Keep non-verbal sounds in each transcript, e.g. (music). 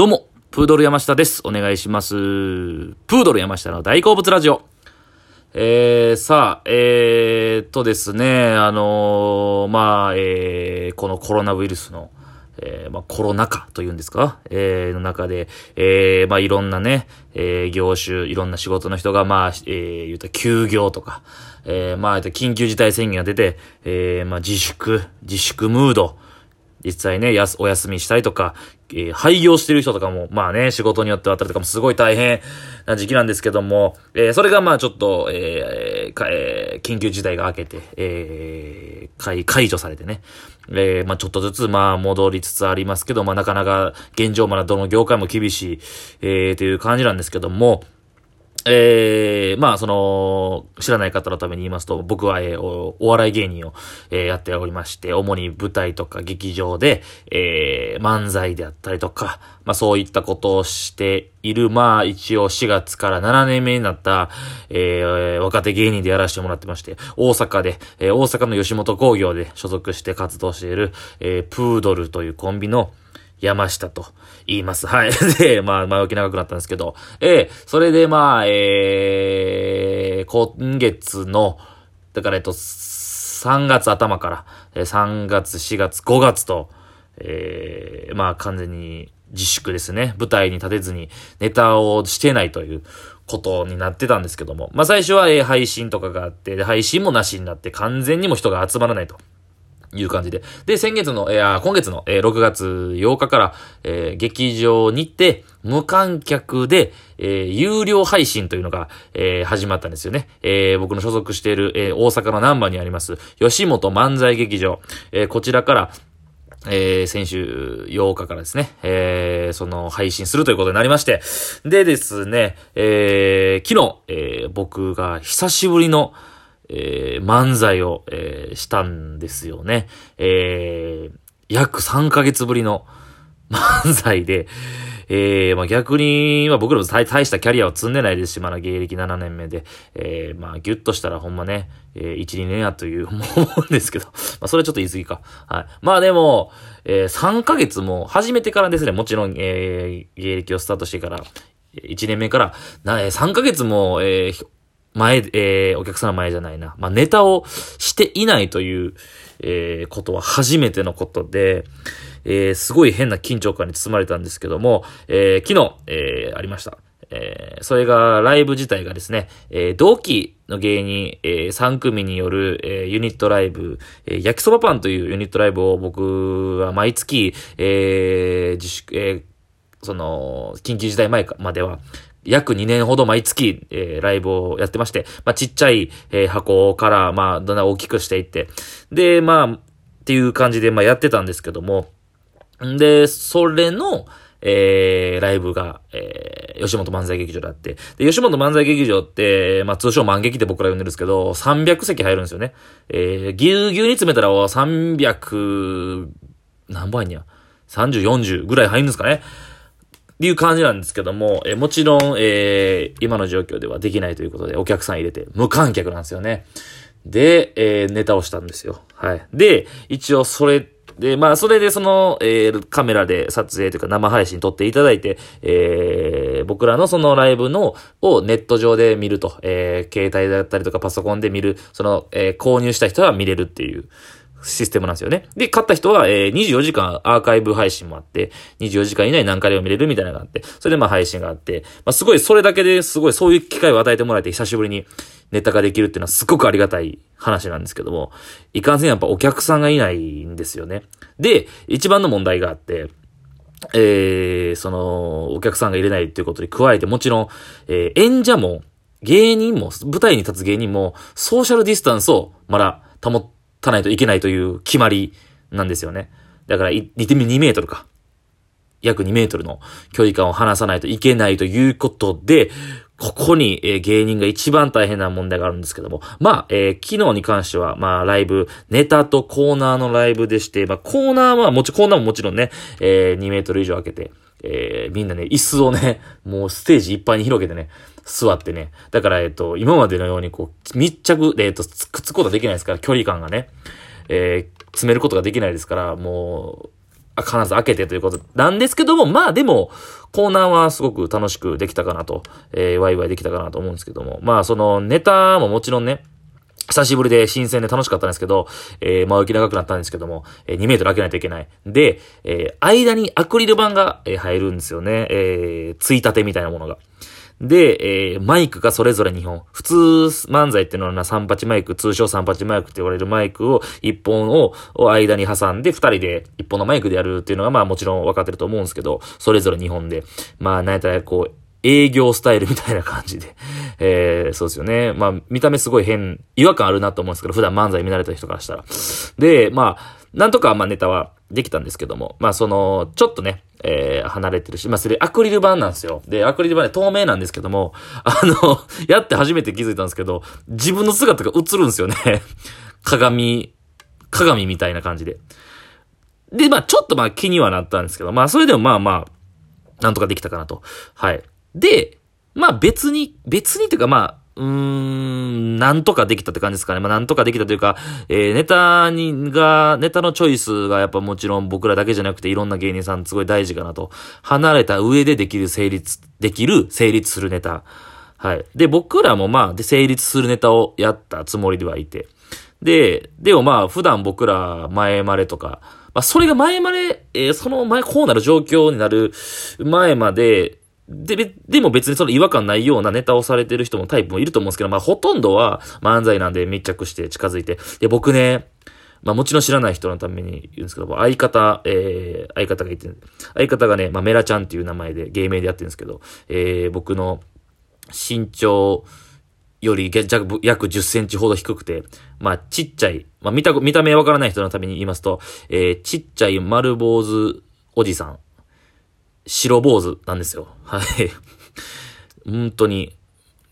どうも、プードル山下です。お願いします。プードル山下の大好物ラジオ。えー、さあ、えー、っとですね、あのー、まあ、えー、このコロナウイルスの、えー、まあ、コロナ禍というんですか？えー、の中で、えー、まあ、いろんなね、えー、業種、いろんな仕事の人が、まあ、えー、言うた休業とか、えー、まあ、緊急事態宣言が出て、えー、まあ、自粛、自粛ムード、実際ね、やす、お休みしたりとか、えー、廃業してる人とかも、まあね、仕事によってはあったりとかもすごい大変な時期なんですけども、えー、それがまあちょっと、えー、か、えー、緊急事態が明けて、えー、解、解除されてね、えー、まあちょっとずつまあ戻りつつありますけど、まあなかなか現状まだどの業界も厳しい、えー、という感じなんですけども、ええー、まあ、その、知らない方のために言いますと、僕は、えー、おお笑い芸人を、えー、やっておりまして、主に舞台とか劇場で、えー、漫才であったりとか、まあ、そういったことをしている、まあ、一応4月から7年目になった、えー、若手芸人でやらせてもらってまして、大阪で、えー、大阪の吉本工業で所属して活動している、えー、プードルというコンビの、山下と言います。はい。(laughs) で、まあ、前置き長くなったんですけど、えー、それでまあ、えー、今月の、だからえっと、3月頭から、えー、3月、4月、5月と、えー、まあ完全に自粛ですね。舞台に立てずにネタをしてないということになってたんですけども。まあ最初は、えー、配信とかがあって、配信もなしになって完全にも人が集まらないと。いう感じで。で、先月の、えー、今月の、えー、6月8日から、えー、劇場にて、無観客で、えー、有料配信というのが、えー、始まったんですよね。えー、僕の所属している、えー、大阪の南波にあります、吉本漫才劇場、えー、こちらから、えー、先週8日からですね、えー、その配信するということになりまして、でですね、えー、昨日、えー、僕が久しぶりの、えー、漫才を、えー、したんですよね。えー、約3ヶ月ぶりの (laughs) 漫才で、えー、まあ逆に、まあ僕らも大したキャリアを積んでないですし、まだ芸歴7年目で、えー、まあギュッとしたらほんまね、えー、1、2年やという思うんですけど、(laughs) まあそれはちょっと言い過ぎか。はい。まあでも、えー、3ヶ月も、初めてからですね、もちろん、えー、芸歴をスタートしてから、1年目から、な、3ヶ月も、えー、前、えー、お客さんの前じゃないな。まあ、ネタをしていないという、えー、ことは初めてのことで、えー、すごい変な緊張感に包まれたんですけども、えー、昨日、えー、ありました。えー、それが、ライブ自体がですね、えー、同期の芸人、えー、3組による、えー、ユニットライブ、えー、焼きそばパンというユニットライブを僕は毎月、えー、自粛、えー、その、緊急事態前までは、約2年ほど毎月、えー、ライブをやってまして、まあ、ちっちゃい、えー、箱から、まあ、だんだん大きくしていって、で、まあ、っていう感じで、まあ、やってたんですけども、んで、それの、えー、ライブが、えー、吉本漫才劇場であって、で、吉本漫才劇場って、まあ、通称漫劇って僕ら呼んでるんですけど、300席入るんですよね。えー、ぎゅうぎゅうに詰めたら300、何倍にや ?30、40ぐらい入るんですかね。っていう感じなんですけども、えもちろん、えー、今の状況ではできないということで、お客さん入れて、無観客なんですよね。で、えー、ネタをしたんですよ。はい。で、一応それ、で、まあ、それでその、えー、カメラで撮影というか生配信撮っていただいて、えー、僕らのそのライブの、をネット上で見ると、えー、携帯だったりとかパソコンで見る、その、えー、購入した人は見れるっていう、システムなんですよね。で、買った人は、えー、24時間アーカイブ配信もあって、24時間以内何回でも見れるみたいなのがあって、それでまあ配信があって、まあすごいそれだけですごいそういう機会を与えてもらえて久しぶりにネタができるっていうのはすごくありがたい話なんですけども、いかんせんやっぱお客さんがいないんですよね。で、一番の問題があって、えー、その、お客さんが入れないっていうことに加えて、もちろん、えー、演者も、芸人も、舞台に立つ芸人も、ソーシャルディスタンスをまだ保って、たないといけないという決まりなんですよね。だから、2メートルか。約2メートルの距離感を離さないといけないということで、ここに、え、芸人が一番大変な問題があるんですけども、まあ、えー、昨日に関しては、まあ、ライブ、ネタとコーナーのライブでして、まあ、コーナーはもち、コーナーももちろんね、えー、2メートル以上開けて、えー、みんなね、椅子をね、(laughs) もうステージいっぱいに広げてね、座ってね。だから、えっと、今までのようにこう、密着で、えっと、くっつくことはできないですから、距離感がね、えー、詰めることができないですから、もう、必ず開けてということ。なんですけども、まあでも、コーナーはすごく楽しくできたかなと、えー、ワイワイできたかなと思うんですけども、まあそのネタももちろんね、久しぶりで新鮮で楽しかったんですけど、えー、まあ、雪長くなったんですけども、えー、2メートル開けないといけない。で、えー、間にアクリル板が、えー、入るんですよね。えー、ついたてみたいなものが。で、えー、マイクがそれぞれ2本。普通漫才っていうのはな、3八マイク、通称3八マイクって言われるマイクを1本を間に挟んで2人で1本のマイクでやるっていうのがまあもちろん分かってると思うんですけど、それぞれ2本で。まあ、なんやったらこう、営業スタイルみたいな感じで。(laughs) えー、そうですよね。まあ、見た目すごい変、違和感あるなと思うんですけど、普段漫才見慣れた人からしたら。で、まあ、なんとか、まあ、ネタはできたんですけども、まあ、その、ちょっとね、えー、離れてるし、まあ、それアクリル板なんですよ。で、アクリル板で透明なんですけども、あの、(laughs) やって初めて気づいたんですけど、自分の姿が映るんですよね。(laughs) 鏡、鏡みたいな感じで。で、まあ、ちょっとまあ気にはなったんですけど、まあ、それでもまあまあ、なんとかできたかなと。はい。で、まあ別に、別にというかまあ、うーん、なんとかできたって感じですかね。まあなんとかできたというか、えー、ネタに、が、ネタのチョイスがやっぱもちろん僕らだけじゃなくていろんな芸人さんすごい大事かなと。離れた上でできる成立、できる、成立するネタ。はい。で、僕らもまあ、で、成立するネタをやったつもりではいて。で、でもまあ、普段僕ら前まれとか、まあ、それが前まで、えー、その前、こうなる状況になる前まで、で、でも別にその違和感ないようなネタをされてる人もタイプもいると思うんですけど、まあほとんどは漫才なんで密着して近づいて。で、僕ね、まあもちろん知らない人のために言うんですけど、相方、えー、相方がいて、相方がね、まあメラちゃんっていう名前で芸名でやってるんですけど、えー、僕の身長より約10センチほど低くて、まあちっちゃい、まあ見た、見た目わからない人のために言いますと、えー、ちっちゃい丸坊主おじさん。白坊主なんですよ。はい。本当に、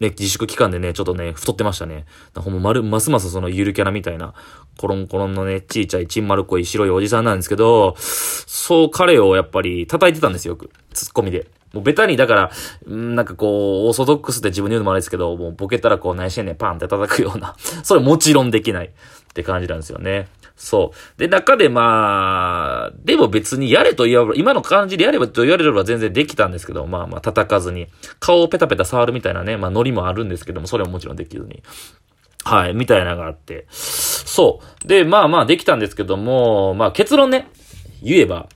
ね、自粛期間でね、ちょっとね、太ってましたね。ほんま、丸、ますますそのゆるキャラみたいな、コロンコロンのね、ちいちゃいちん丸っこい白いおじさんなんですけど、そう彼をやっぱり叩いてたんですよ、よく。ツッコミで。もうベタに、だから、んなんかこう、オーソドックスって自分で言うのもあれですけど、もうボケたらこう、何してんね、パンって叩くような。それもちろんできないって感じなんですよね。そう。で、中でまあ、でも別にやれと言われ、今の感じでやればと言われれば全然できたんですけど、まあまあ叩かずに、顔をペタペタ触るみたいなね、まあノリもあるんですけども、それももちろんできずに。はい、みたいなのがあって。そう。で、まあまあできたんですけども、まあ結論ね、言えば、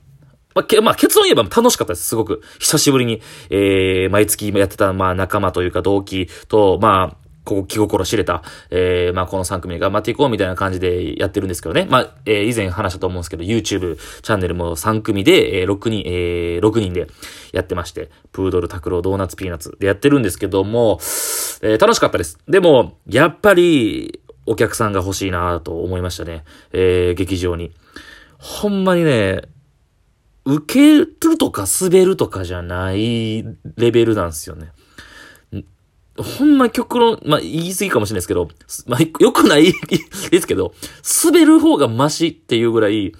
まあ、け、まあ、結論言えば楽しかったです、すごく。久しぶりに、えー、毎月やってた、まあ、仲間というか同期と、まあ、ここ気心知れた、えー、まあこの3組で頑張っていこうみたいな感じでやってるんですけどね。まあ、えー、以前話したと思うんですけど、YouTube チャンネルも3組で、えー、6人、えー、6人でやってまして、プードル、タクロドーナツ、ピーナッツでやってるんですけども、えー、楽しかったです。でも、やっぱり、お客さんが欲しいなと思いましたね。えー、劇場に。ほんまにね、受けるとか滑るとかじゃないレベルなんですよね。ほんま極論、まあ、言い過ぎかもしれないですけど、まあ、良くない (laughs) ですけど、滑る方がマシっていうぐらい、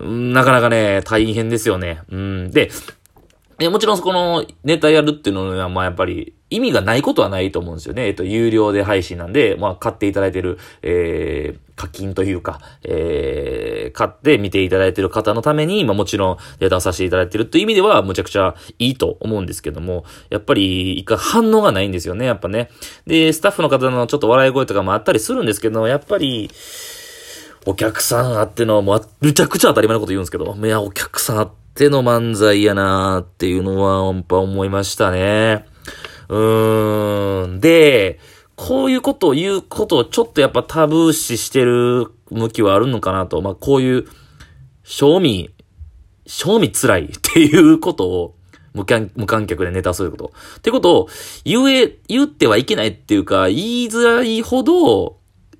なかなかね、大変ですよね。うん。で、もちろんそこのネタやるっていうのは、まあやっぱり意味がないことはないと思うんですよね。えっと、有料で配信なんで、まあ買っていただいてる、えー、課金というか、えー、買って見ていただいてる方のために、まあもちろんネタさせていただいてるという意味では、むちゃくちゃいいと思うんですけども、やっぱり、一回反応がないんですよね、やっぱね。で、スタッフの方のちょっと笑い声とかもあったりするんですけど、やっぱり、お客さんあっての、もう、むちゃくちゃ当たり前のこと言うんですけど、いや、お客さんあってての漫才やなーっていうのは、やっぱ思いましたね。うーん。で、こういうことを言うことをちょっとやっぱタブー視してる向きはあるのかなと。まあ、こういう、賞味、賞味辛い (laughs) っていうことを、無観無観客でネタすること。ってことを、言え、言ってはいけないっていうか、言いづらいほど、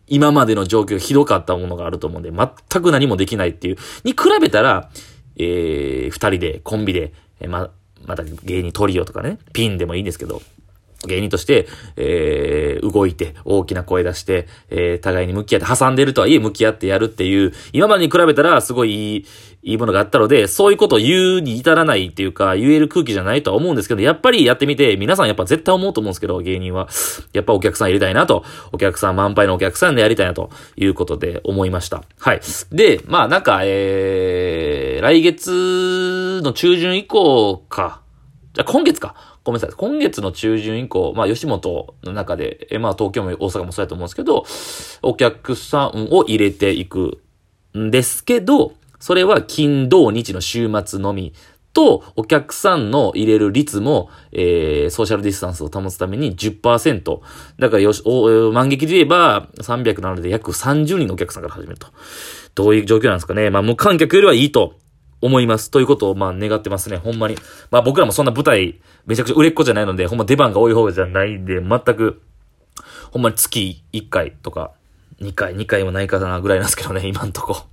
今までの状況ひどかったものがあると思うんで、全く何もできないっていう、に比べたら、えー、二人で、コンビで、えー、ま、また芸人トリオとかね、ピンでもいいんですけど、芸人として、えー、動いて、大きな声出して、えー、互いに向き合って、挟んでるとはいえ向き合ってやるっていう、今までに比べたらすごいいい、いいものがあったので、そういうことを言うに至らないっていうか、言える空気じゃないとは思うんですけど、やっぱりやってみて、皆さんやっぱ絶対思うと思うんですけど、芸人は。やっぱお客さん入れたいなと、お客さん満杯のお客さんでやりたいなということで思いました。はい。で、まあなんか、えー、来月の中旬以降か、じゃ今月か。ごめんなさい。今月の中旬以降、まあ、吉本の中で、えまあ、東京も大阪もそうやと思うんですけど、お客さんを入れていくんですけど、それは金土日の週末のみと、お客さんの入れる率も、えー、ソーシャルディスタンスを保つために10%。だからよし、お、満劇で言えば、300なので約30人のお客さんから始めると。どういう状況なんですかね。まあ、無観客よりはいいと思います。ということを、まあ、願ってますね。ほんまに。まあ、僕らもそんな舞台、めちゃくちゃ売れっ子じゃないので、ほんま出番が多い方じゃないんで、全く、ほんまに月1回とか、2回、2回もないかなぐらいなんですけどね、今んとこ。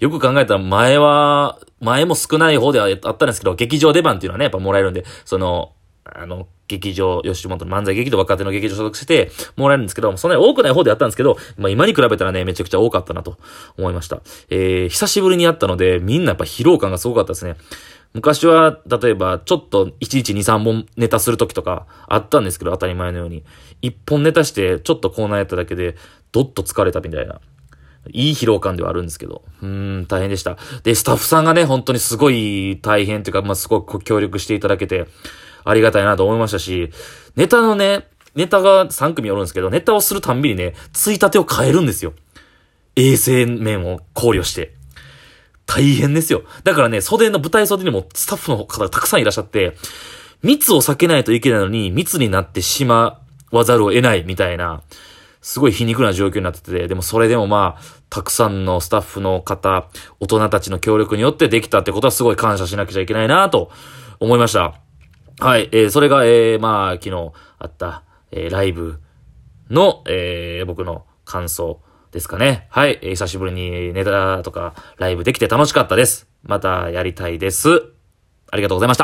よく考えたら前は、前も少ない方ではあったんですけど、劇場出番っていうのはね、やっぱもらえるんで、その、あの、劇場、吉本の漫才劇と若手の劇場所属して、もらえるんですけど、そんなに多くない方でやったんですけど、まあ今に比べたらね、めちゃくちゃ多かったなと思いました。えー、久しぶりにやったので、みんなやっぱ疲労感がすごかったですね。昔は、例えば、ちょっと1日2、3本ネタするときとかあったんですけど、当たり前のように。1本ネタして、ちょっとコーナーやっただけで、どっと疲れたみたいな。いい疲労感ではあるんですけど。うん、大変でした。で、スタッフさんがね、本当にすごい大変というか、まあ、すごく協力していただけて、ありがたいなと思いましたし、ネタのね、ネタが3組おるんですけど、ネタをするたんびにね、ついたてを変えるんですよ。衛生面を考慮して。大変ですよ。だからね、袖の舞台袖にもスタッフの方がたくさんいらっしゃって、密を避けないといけないのに、密になってしまわざるを得ないみたいな、すごい皮肉な状況になってて、でもそれでもまあ、たくさんのスタッフの方、大人たちの協力によってできたってことはすごい感謝しなくちゃいけないなと思いました。はい、えー、それが、えー、まあ、昨日あった、えー、ライブの、えー、僕の感想ですかね。はい、えー、久しぶりにネタとかライブできて楽しかったです。またやりたいです。ありがとうございました。